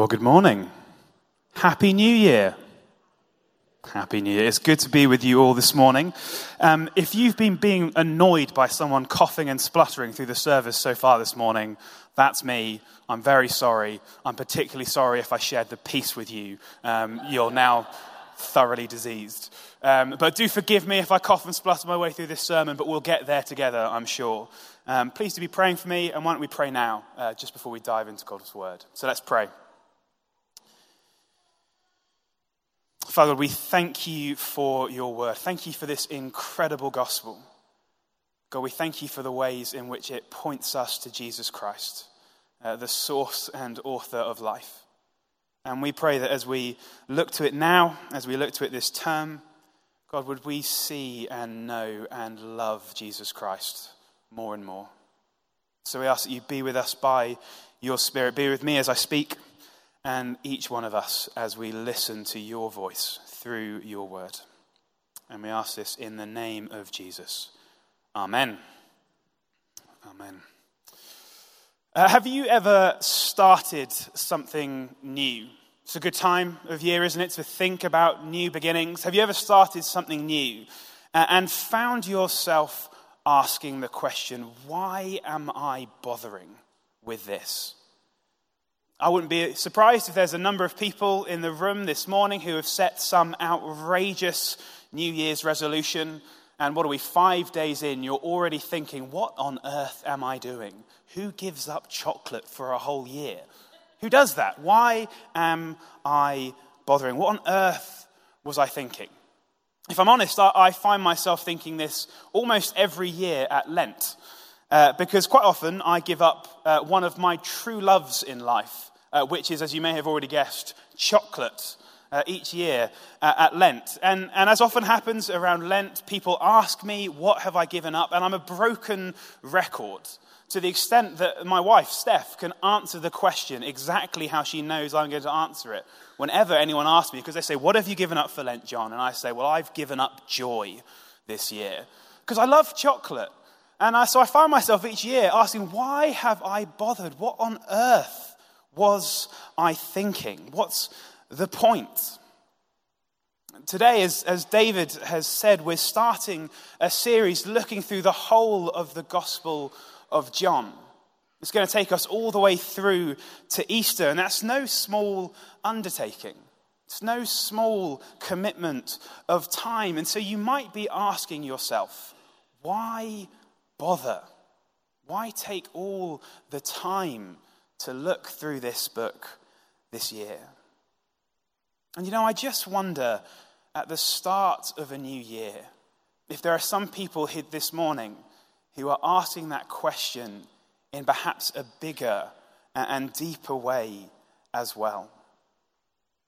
Well, good morning. Happy New Year. Happy New Year. It's good to be with you all this morning. Um, if you've been being annoyed by someone coughing and spluttering through the service so far this morning, that's me. I'm very sorry. I'm particularly sorry if I shared the peace with you. Um, you're now thoroughly diseased. Um, but do forgive me if I cough and splutter my way through this sermon, but we'll get there together, I'm sure. Um, please to be praying for me, and why don't we pray now, uh, just before we dive into God's word? So let's pray. Father, we thank you for your word. Thank you for this incredible gospel. God, we thank you for the ways in which it points us to Jesus Christ, uh, the source and author of life. And we pray that as we look to it now, as we look to it this term, God, would we see and know and love Jesus Christ more and more. So we ask that you be with us by your Spirit. Be with me as I speak and each one of us as we listen to your voice through your word. And we ask this in the name of Jesus. Amen. Amen. Uh, have you ever started something new? It's a good time of year, isn't it, to think about new beginnings? Have you ever started something new uh, and found yourself asking the question, why am I bothering with this? I wouldn't be surprised if there's a number of people in the room this morning who have set some outrageous New Year's resolution. And what are we, five days in? You're already thinking, what on earth am I doing? Who gives up chocolate for a whole year? Who does that? Why am I bothering? What on earth was I thinking? If I'm honest, I, find myself thinking this almost every year at Lent. Uh, because quite often I give up uh, one of my true loves in life uh, which is, as you may have already guessed, chocolate. Uh, each year uh, at Lent. And, and as often happens around Lent, people ask me, What have I given up? And I'm a broken record to the extent that my wife, Steph, can answer the question exactly how she knows I'm going to answer it. Whenever anyone asks me, because they say, What have you given up for Lent, John? And I say, Well, I've given up joy this year. Because I love chocolate. And I, so I find myself each year asking, Why have I bothered? What on earth was I thinking? What's the point? Today, as, as David has said, we're starting a series looking through the whole of the Gospel of John. It's going to take us all the way through to Easter, and that's no small undertaking. It's no small commitment of time. And so you might be asking yourself, why bother? Why take all the time to look through this book this year. And you know, I just wonder at the start of a new year if there are some people here this morning who are asking that question in perhaps a bigger and deeper way as well.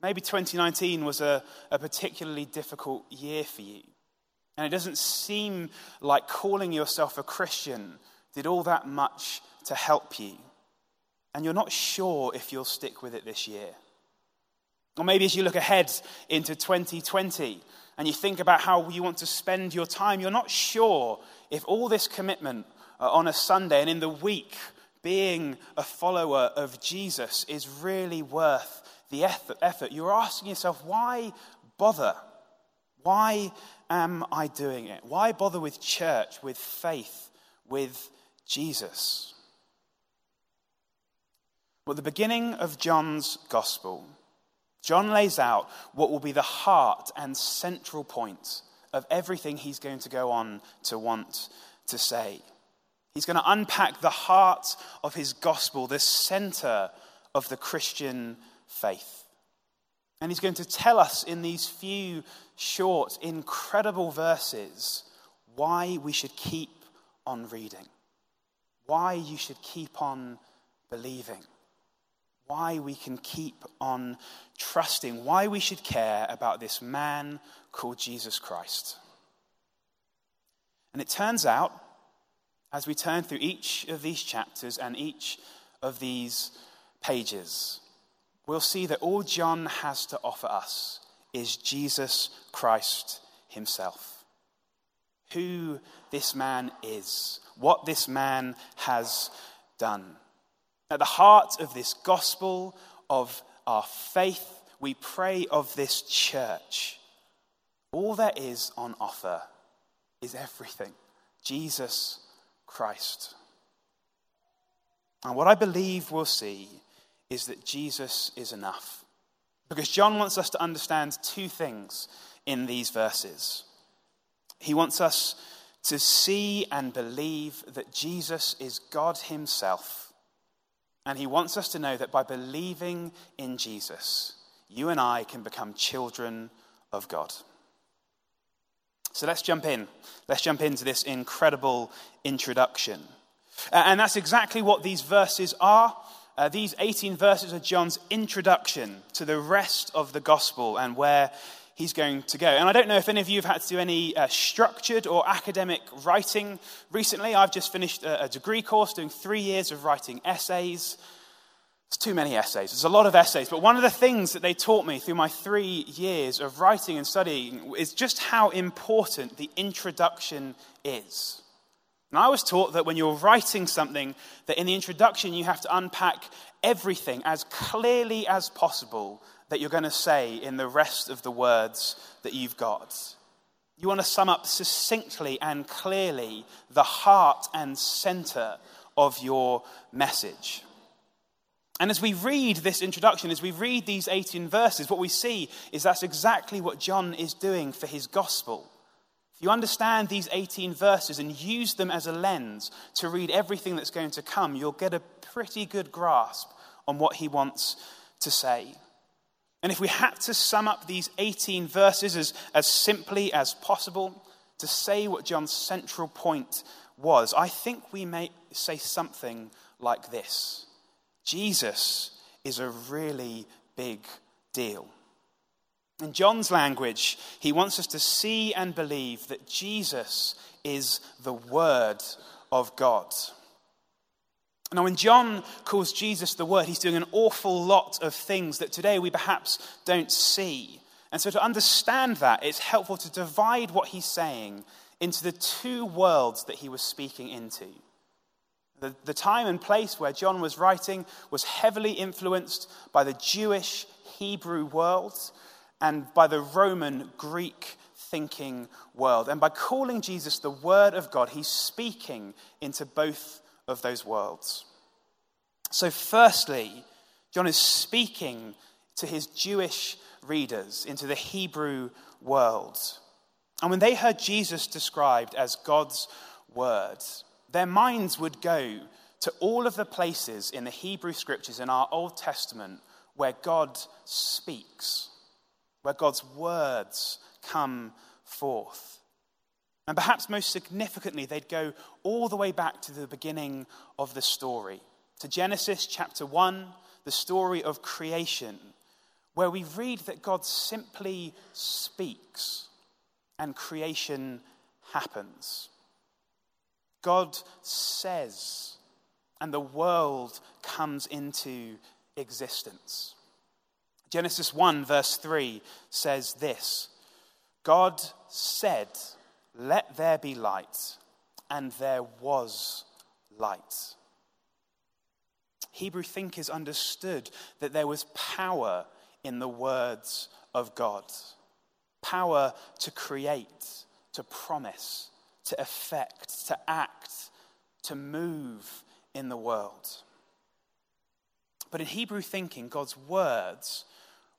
Maybe 2019 was a, a particularly difficult year for you. And it doesn't seem like calling yourself a Christian did all that much to help you and you're not sure if you'll stick with it this year. Or maybe as you look ahead into 2020 and you think about how you want to spend your time, you're not sure if all this commitment uh, on a Sunday and in the week being a follower of Jesus is really worth the effort. You're asking yourself, why bother? Why am I doing it? Why bother with church, with faith, with Jesus? Well, the beginning of John's gospel, John lays out what will be the heart and central point of everything he's going to go on to want to say. He's going to unpack the heart of his gospel, the center of the Christian faith. And he's going to tell us in these few short, incredible verses why we should keep on reading, why you should keep on believing why we can keep on trusting, why we should care about this man called Jesus Christ. And it turns out, as we turn through each of these chapters and each of these pages, we'll see that all John has to offer us is Jesus Christ himself. Who this man is, what this man has done. At the heart of this gospel of our faith. We pray of this church. All there is on offer is everything Jesus Christ. And what I believe we'll see is that Jesus is enough. Because John wants us to understand two things in these verses. He wants us to see and believe that Jesus is God Himself. And He wants us to know that by believing in Jesus, you and I can become children of God. So let's jump in. Let's jump into this incredible introduction. And that's exactly what these verses are. Uh, these 18 verses are John's introduction to the rest of the gospel and where he's going to go. And I don't know if any of you have had to do any uh, structured or academic writing recently. I've just finished a, a degree course doing three years of writing essays. It's too many essays. There's a lot of essays. But one of the things that they taught me through my three years of writing and studying is just how important the introduction is. And I was taught that when you're writing something, that in the introduction you have to unpack everything as clearly as possible that you're going to say in the rest of the words that you've got. You want to sum up succinctly and clearly the heart and center of your message. And as we read this introduction, as we read these 18 verses, what we see is that's exactly what John is doing for his gospel. If you understand these 18 verses and use them as a lens to read everything that's going to come, you'll get a pretty good grasp on what he wants to say. And if we had to sum up these 18 verses as, as simply as possible to say what John's central point was, I think we may say something like this Jesus is a really big deal. In John's language, he wants us to see and believe that Jesus is the Word of God. Now, when John calls Jesus the Word, he's doing an awful lot of things that today we perhaps don't see. And so, to understand that, it's helpful to divide what he's saying into the two worlds that he was speaking into. The, the time and place where John was writing was heavily influenced by the Jewish Hebrew world and by the Roman Greek thinking world. And by calling Jesus the Word of God, he's speaking into both of those worlds. So, firstly, John is speaking to his Jewish readers, into the Hebrew world. And when they heard Jesus described as God's word, their minds would go to all of the places in the Hebrew scriptures in our Old Testament where God speaks, where God's words come forth. And perhaps most significantly, they'd go all the way back to the beginning of the story, to Genesis chapter 1, the story of creation, where we read that God simply speaks and creation happens. God says, and the world comes into existence. Genesis 1, verse 3 says this God said, let there be light. And there was light. Hebrew thinkers understood that there was power in the words of God power to create, to promise, to effect, to act, to move in the world. But in Hebrew thinking, God's words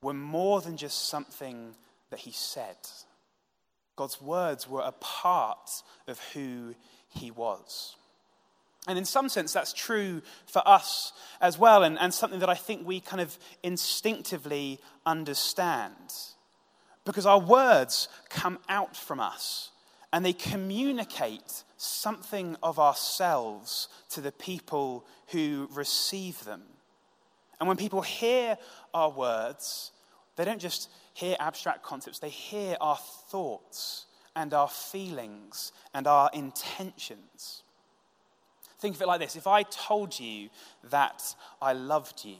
were more than just something that he said. God's words were a part of who he was. And in some sense, that's true for us as well, and, and something that I think we kind of instinctively understand. Because our words come out from us and they communicate something of ourselves to the people who receive them. And when people hear our words, they don't just hear abstract concepts, they hear our thoughts and our feelings and our intentions. Think of it like this if I told you that I loved you,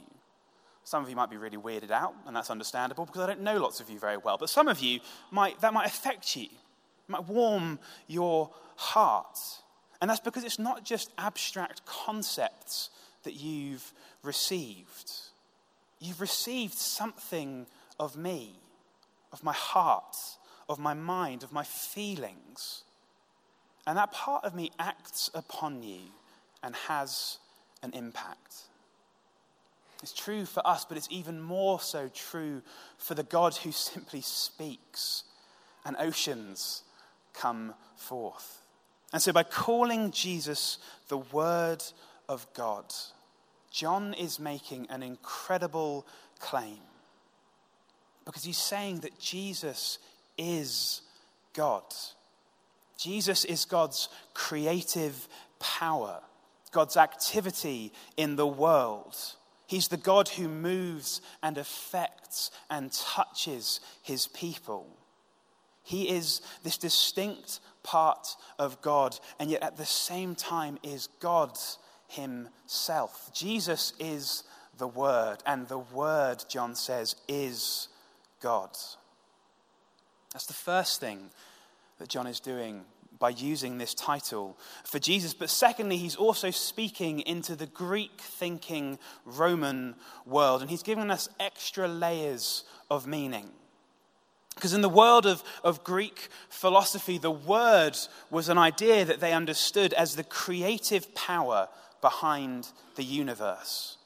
some of you might be really weirded out, and that's understandable because I don't know lots of you very well. But some of you might that might affect you, it might warm your heart. And that's because it's not just abstract concepts that you've received you've received something of me, of my heart, of my mind, of my feelings. And that part of me acts upon you and has an impact. It's true for us, but it's even more so true for the God who simply speaks and oceans come forth. And so, by calling Jesus the Word of God, John is making an incredible claim because he's saying that Jesus is God. Jesus is God's creative power, God's activity in the world. He's the God who moves and affects and touches his people. He is this distinct part of God, and yet at the same time is God himself. Jesus is the Word, and the Word, John says, is God. That's the first thing that John is doing by using this title for Jesus. But secondly, he's also speaking into the Greek thinking Roman world, and he's giving us extra layers of meaning. Because in the world of, of Greek philosophy, the word was an idea that they understood as the creative power behind the universe.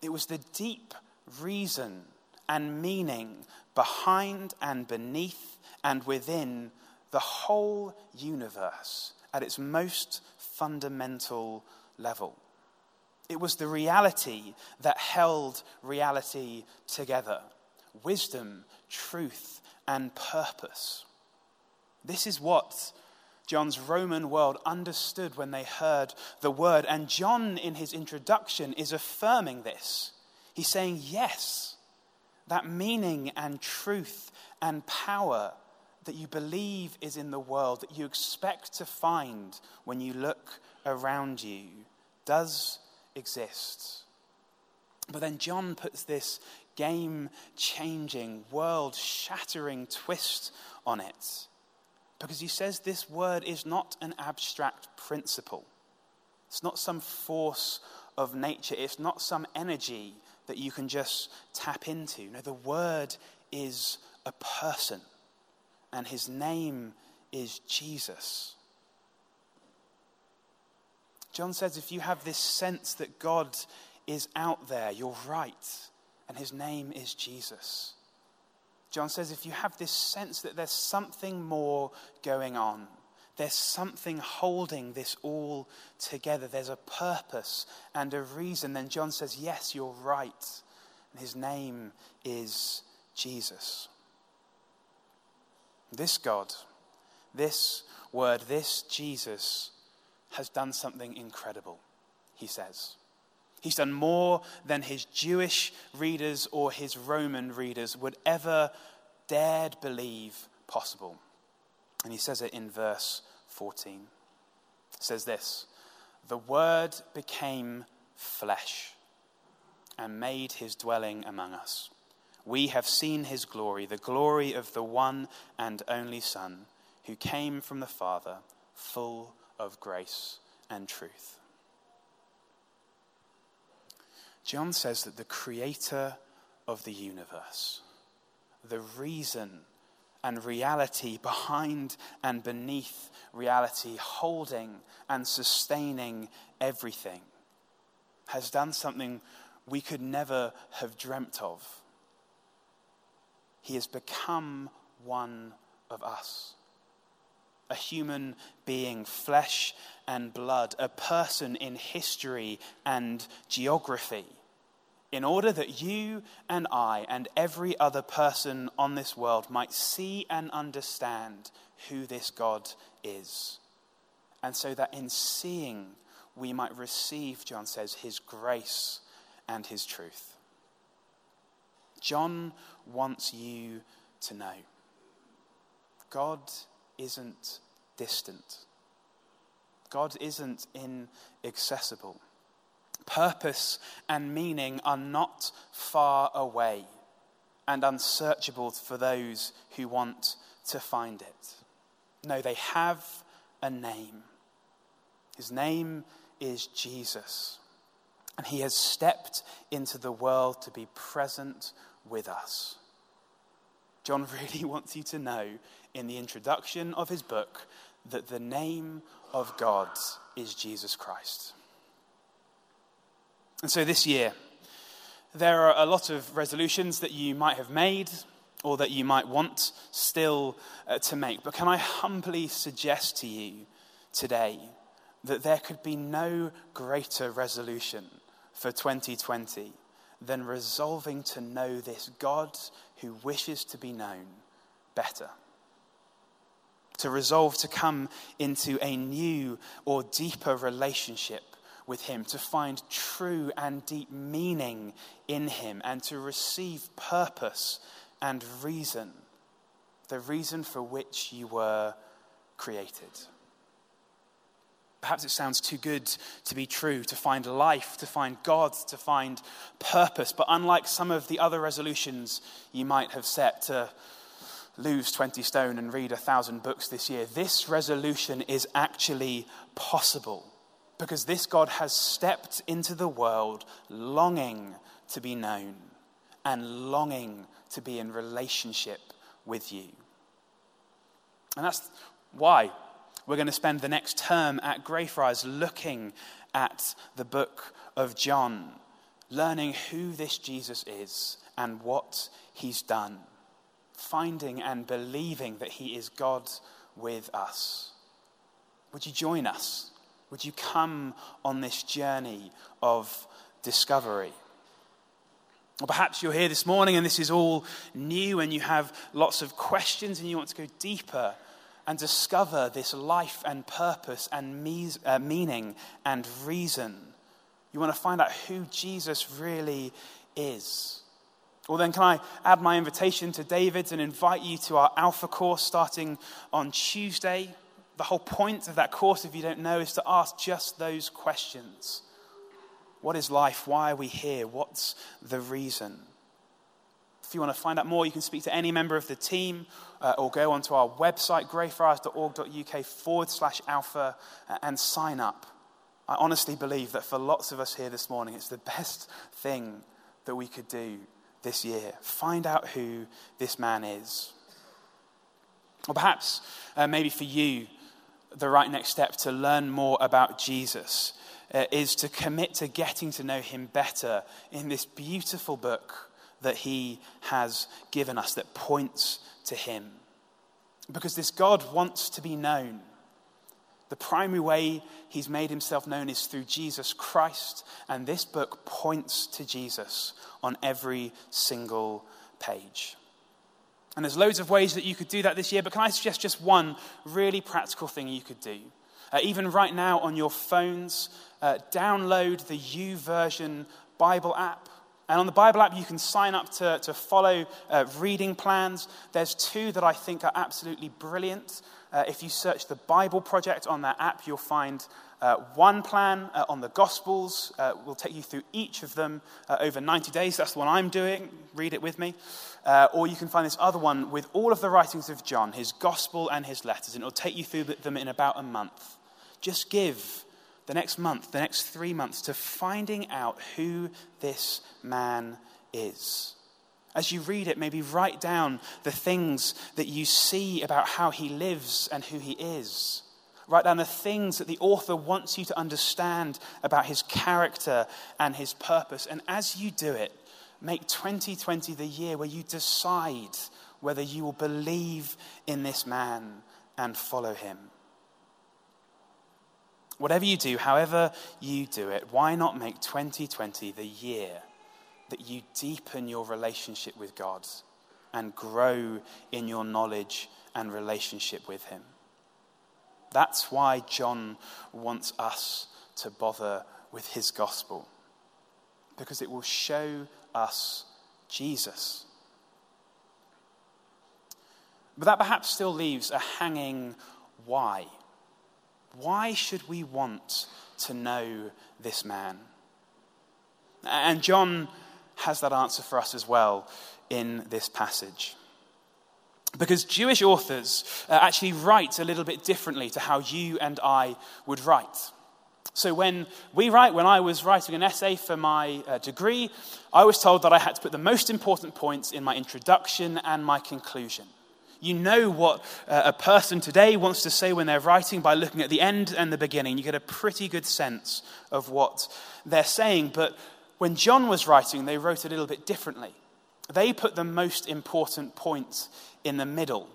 It was the deep reason and meaning behind and beneath and within the whole universe at its most fundamental level. It was the reality that held reality together wisdom, truth, and purpose. This is what John's Roman world understood when they heard the word. And John, in his introduction, is affirming this. He's saying, yes, that meaning and truth and power that you believe is in the world, that you expect to find when you look around you, does exist. But then John puts this game changing, world shattering twist on it because he says this word is not an abstract principle. It's not some force of nature. It's not some energy that you can just tap into. No, the word is a person, and his name is Jesus. John says if you have this sense that God is out there, you're right, and his name is Jesus. John says, if you have this sense that there's something more going on, there's something holding this all together, there's a purpose and a reason, then John says, yes, you're right. And his name is Jesus. This God, this word, this Jesus has done something incredible, he says. He's done more than his Jewish readers or his Roman readers would ever dared believe possible. And he says it in verse 14. It says this The Word became flesh and made his dwelling among us. We have seen his glory, the glory of the one and only Son, who came from the Father, full of grace and truth. John says that the creator of the universe, the reason and reality behind and beneath reality, holding and sustaining everything, has done something we could never have dreamt of. He has become one of us. A human being, flesh and blood, a person in history and geography in order that you and I and every other person on this world might see and understand who this God is. And so that in seeing, we might receive, John says, his grace and his truth. John wants you to know God isn't distant, God isn't inaccessible purpose and meaning are not far away and unsearchable for those who want to find it. No, they have a name. His name is Jesus. And he has stepped into the world to be present with us. John really wants you to know in the introduction of his book that the name of God is Jesus Christ. And so this year, there are a lot of resolutions that you might have made or that you might want still uh, to make. But can I humbly suggest to you today that there could be no greater resolution for 2020 than resolving to know this God who wishes to be known better? To resolve to come into a new or deeper relationship with Him, to find true and deep meaning in Him, and to receive purpose and reason, the reason for which you were created. Perhaps it sounds too good to be true, to find life, to find God, to find purpose. But unlike some of the other resolutions you might have set to lose 20 stone and read a thousand books this year, this resolution is actually possible because this God has stepped into the world longing to be known and longing to be in relationship with you. And that's why we're going to spend the next term at Greyfriars looking at the book of John, learning who this Jesus is and what he's done, finding and believing that he is God with us. Would you join us? Would you come on this journey of discovery? Or perhaps you're here this morning and this is all new and you have lots of questions and you want to go deeper and discover this life and purpose and me- uh, meaning and reason. You want to find out who Jesus really is. Well, then, can I add my invitation to David's and invite you to our Alpha course starting on Tuesday? The whole point of that course, if you don't know, is to ask just those questions What is life? Why are we here? What's the reason? If you want to find out more, you can speak to any member of the team uh, or go onto our website, greyfriars.org.uk forward slash alpha, uh, and sign up. I honestly believe that for lots of us here this morning, it's the best thing that we could do this year. Find out who this man is. Or perhaps, uh, maybe for you, the right next step to learn more about Jesus uh, is to commit to getting to know him better in this beautiful book that he has given us that points to him. Because this God wants to be known. The primary way he's made himself known is through Jesus Christ, and this book points to Jesus on every single page. And there's loads of ways that you could do that this year, but can I suggest just one really practical thing you could do? Uh, even right now on your phones, uh, download the YouVersion Bible app. And on the Bible app, you can sign up to, to follow uh, reading plans. There's two that I think are absolutely brilliant. Uh, if you search the Bible Project on that app, you'll find uh, one plan uh, on the Gospels. Uh, will take you through each of them uh, over 90 days. That's the one I'm doing. Read it with me. Uh, or you can find this other one with all of the writings of John, his Gospel and his letters, and it'll take you through them in about a month. Just give the next month, the next three months, to finding out who this man is. As you read it, maybe write down the things that you see about how he lives and who he is. Write down the things that the author wants you to understand about his character and his purpose. And as you do it, make 2020 the year where you decide whether you will believe in this man and follow him. Whatever you do, however you do it, why not make 2020 the year that you deepen your relationship with God and grow in your knowledge and relationship with him? That's why John wants us to bother with his gospel, because it will show us Jesus. But that perhaps still leaves a hanging why. Why should we want to know this man? And John has that answer for us as well in this passage. Because Jewish authors uh, actually write a little bit differently to how you and I would write. So, when we write, when I was writing an essay for my uh, degree, I was told that I had to put the most important points in my introduction and my conclusion. You know what uh, a person today wants to say when they're writing by looking at the end and the beginning. You get a pretty good sense of what they're saying. But when John was writing, they wrote a little bit differently. They put the most important points in the middle.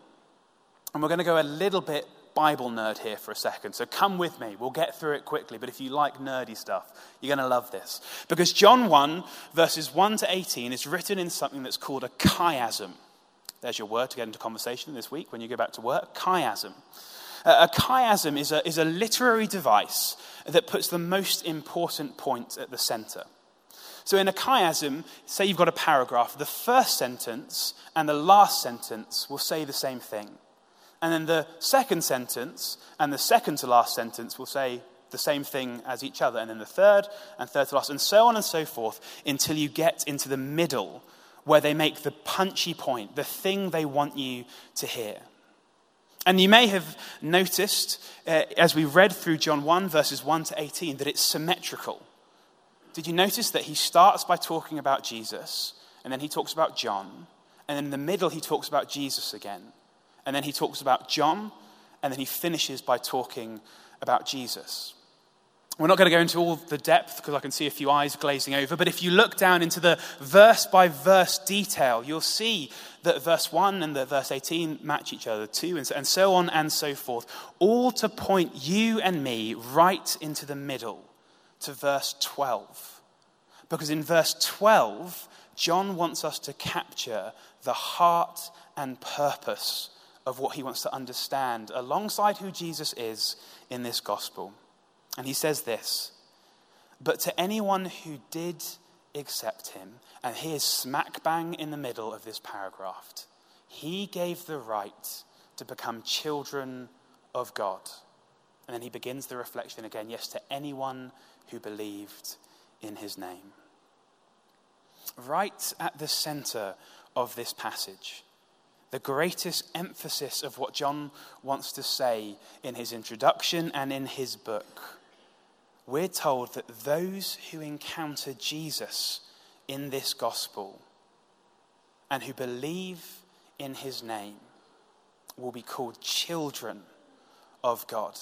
And we're going to go a little bit Bible nerd here for a second. So come with me. We'll get through it quickly. But if you like nerdy stuff, you're going to love this. Because John 1, verses 1 to 18, is written in something that's called a chiasm. There's your word to get into conversation this week when you go back to work. Chiasm. A chiasm is a, is a literary device that puts the most important point at the center. So, in a chiasm, say you've got a paragraph, the first sentence and the last sentence will say the same thing. And then the second sentence and the second to last sentence will say the same thing as each other. And then the third and third to last, and so on and so forth until you get into the middle where they make the punchy point, the thing they want you to hear. And you may have noticed uh, as we read through John 1, verses 1 to 18, that it's symmetrical. Did you notice that he starts by talking about Jesus, and then he talks about John, and then in the middle he talks about Jesus again? and then he talks about John, and then he finishes by talking about Jesus. We're not going to go into all the depth because I can see a few eyes glazing over, but if you look down into the verse by verse detail, you'll see that verse 1 and the verse 18 match each other too, and so on and so forth, all to point you and me right into the middle to verse 12. Because in verse 12, John wants us to capture the heart and purpose of what he wants to understand alongside who Jesus is in this gospel. And he says this But to anyone who did accept him, and he is smack bang in the middle of this paragraph, he gave the right to become children of God. And then he begins the reflection again yes, to anyone who believed in his name. Right at the center of this passage the greatest emphasis of what John wants to say in his introduction and in his book. We're told that those who encounter Jesus in this gospel and who believe in his name will be called children of God.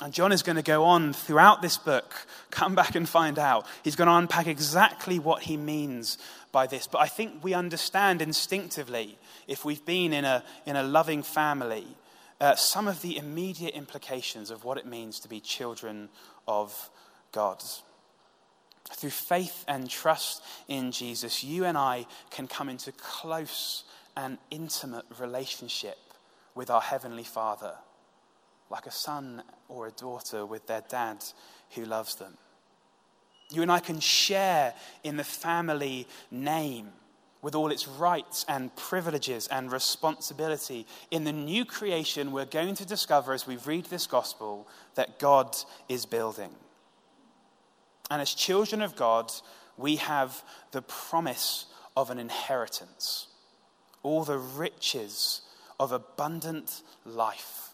And John is going to go on throughout this book, come back and find out. He's going to unpack exactly what he means by this. But I think we understand instinctively, if we've been in a, in a loving family, uh, some of the immediate implications of what it means to be children of God. Through faith and trust in Jesus, you and I can come into close and intimate relationship with our Heavenly Father like a son or a daughter with their dad who loves them. You and I can share in the family name with all its rights and privileges and responsibility in the new creation we're going to discover as we read this gospel that God is building. And as children of God, we have the promise of an inheritance, all the riches of abundant life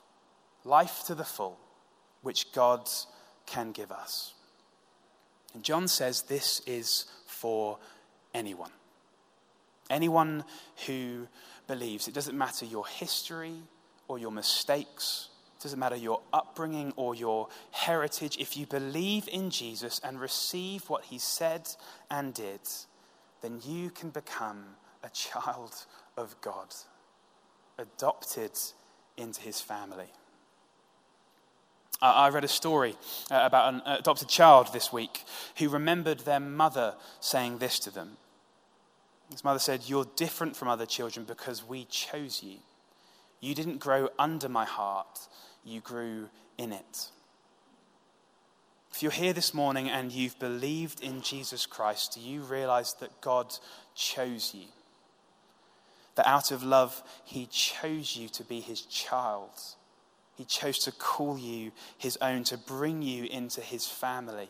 life to the full, which God can give us. And John says this is for anyone. Anyone who believes. It doesn't matter your history or your mistakes. It doesn't matter your upbringing or your heritage. If you believe in Jesus and receive what he said and did, then you can become a child of God, adopted into his family. I read a story uh, about an adopted child this week who remembered their mother saying this to them. His mother said, You're different from other children because we chose you. You didn't grow under my heart, you grew in it. If you're here this morning and you've believed in Jesus Christ, do you realize that God chose you? That out of love, He chose you to be His child he chose to call you his own, to bring you into his family.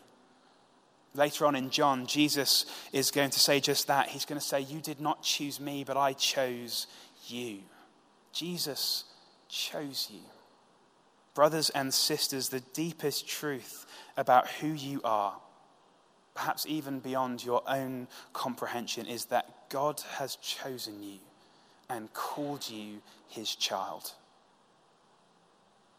Later on in John, Jesus is going to say just that. He's going to say, You did not choose me, but I chose you. Jesus chose you. brothers and sisters, the deepest truth about who you are, perhaps even beyond your own comprehension, is that God has chosen you and called you his child.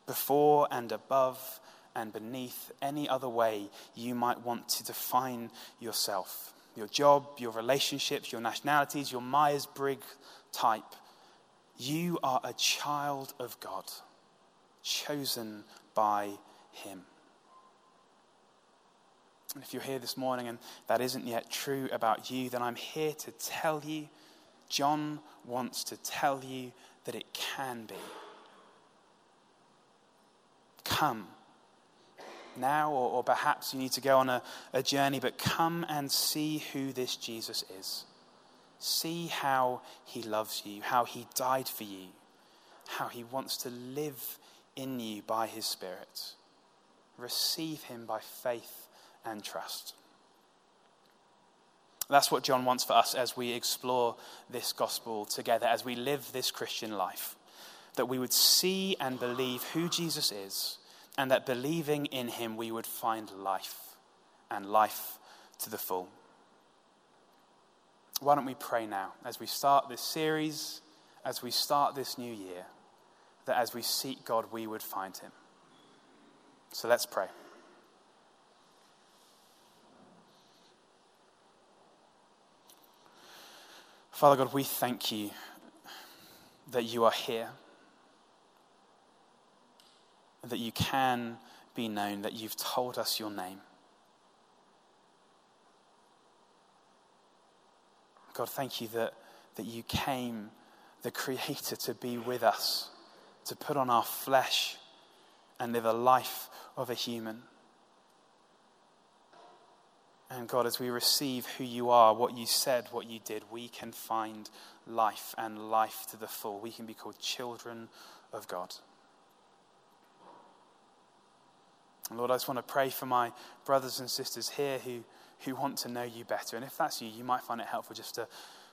Before and above and beneath any other way you might want to define yourself your job, your relationships, your nationalities, your Myers Briggs type. You are a child of God, chosen by Him. And if you're here this morning and that isn't yet true about you, then I'm here to tell you, John wants to tell you that it can be. Come now, or, or perhaps you need to go on a, a journey, but come and see who this Jesus is. See how he loves you, how he died for you, how he wants to live in you by his Spirit. Receive him by faith and trust. That's what John wants for us as we explore this gospel together, as we live this Christian life. That we would see and believe who Jesus is and that believing in him we would find life and life to the full. Why don't we pray now as we start this series, as we start this new year, that as we seek God, we would find him. So let's pray. Father God, we thank you that you are here that you can be known, that you've told us your name. God, thank you that, that you came, the Creator, to be with us, to put on our flesh and live a life of a human. And God, as we receive who you are, what you said, what you did, we can find life and life to the full. We can be called children of God. Lord, I just want to pray for my brothers and sisters here who, who want to know you better. And if that's you, you might find it helpful just to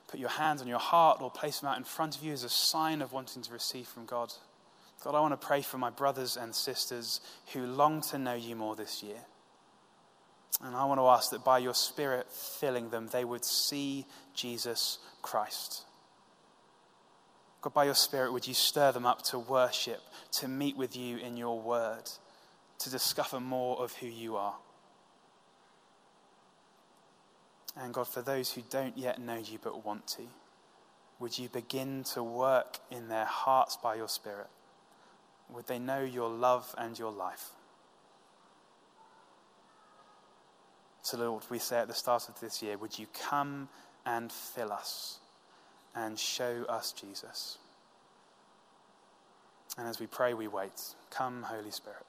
put your hands on your heart or place them out in front of you as a sign of wanting to receive from God. God, I want to pray for my brothers and sisters who long to know you more this year. And I want to ask that by your Spirit filling them, they would see Jesus Christ. God, by your Spirit, would you stir them up to worship, to meet with you in your word? To discover more of who you are. And God, for those who don't yet know you but want to, would you begin to work in their hearts by your Spirit? Would they know your love and your life? So, Lord, we say at the start of this year, would you come and fill us and show us Jesus? And as we pray, we wait. Come, Holy Spirit.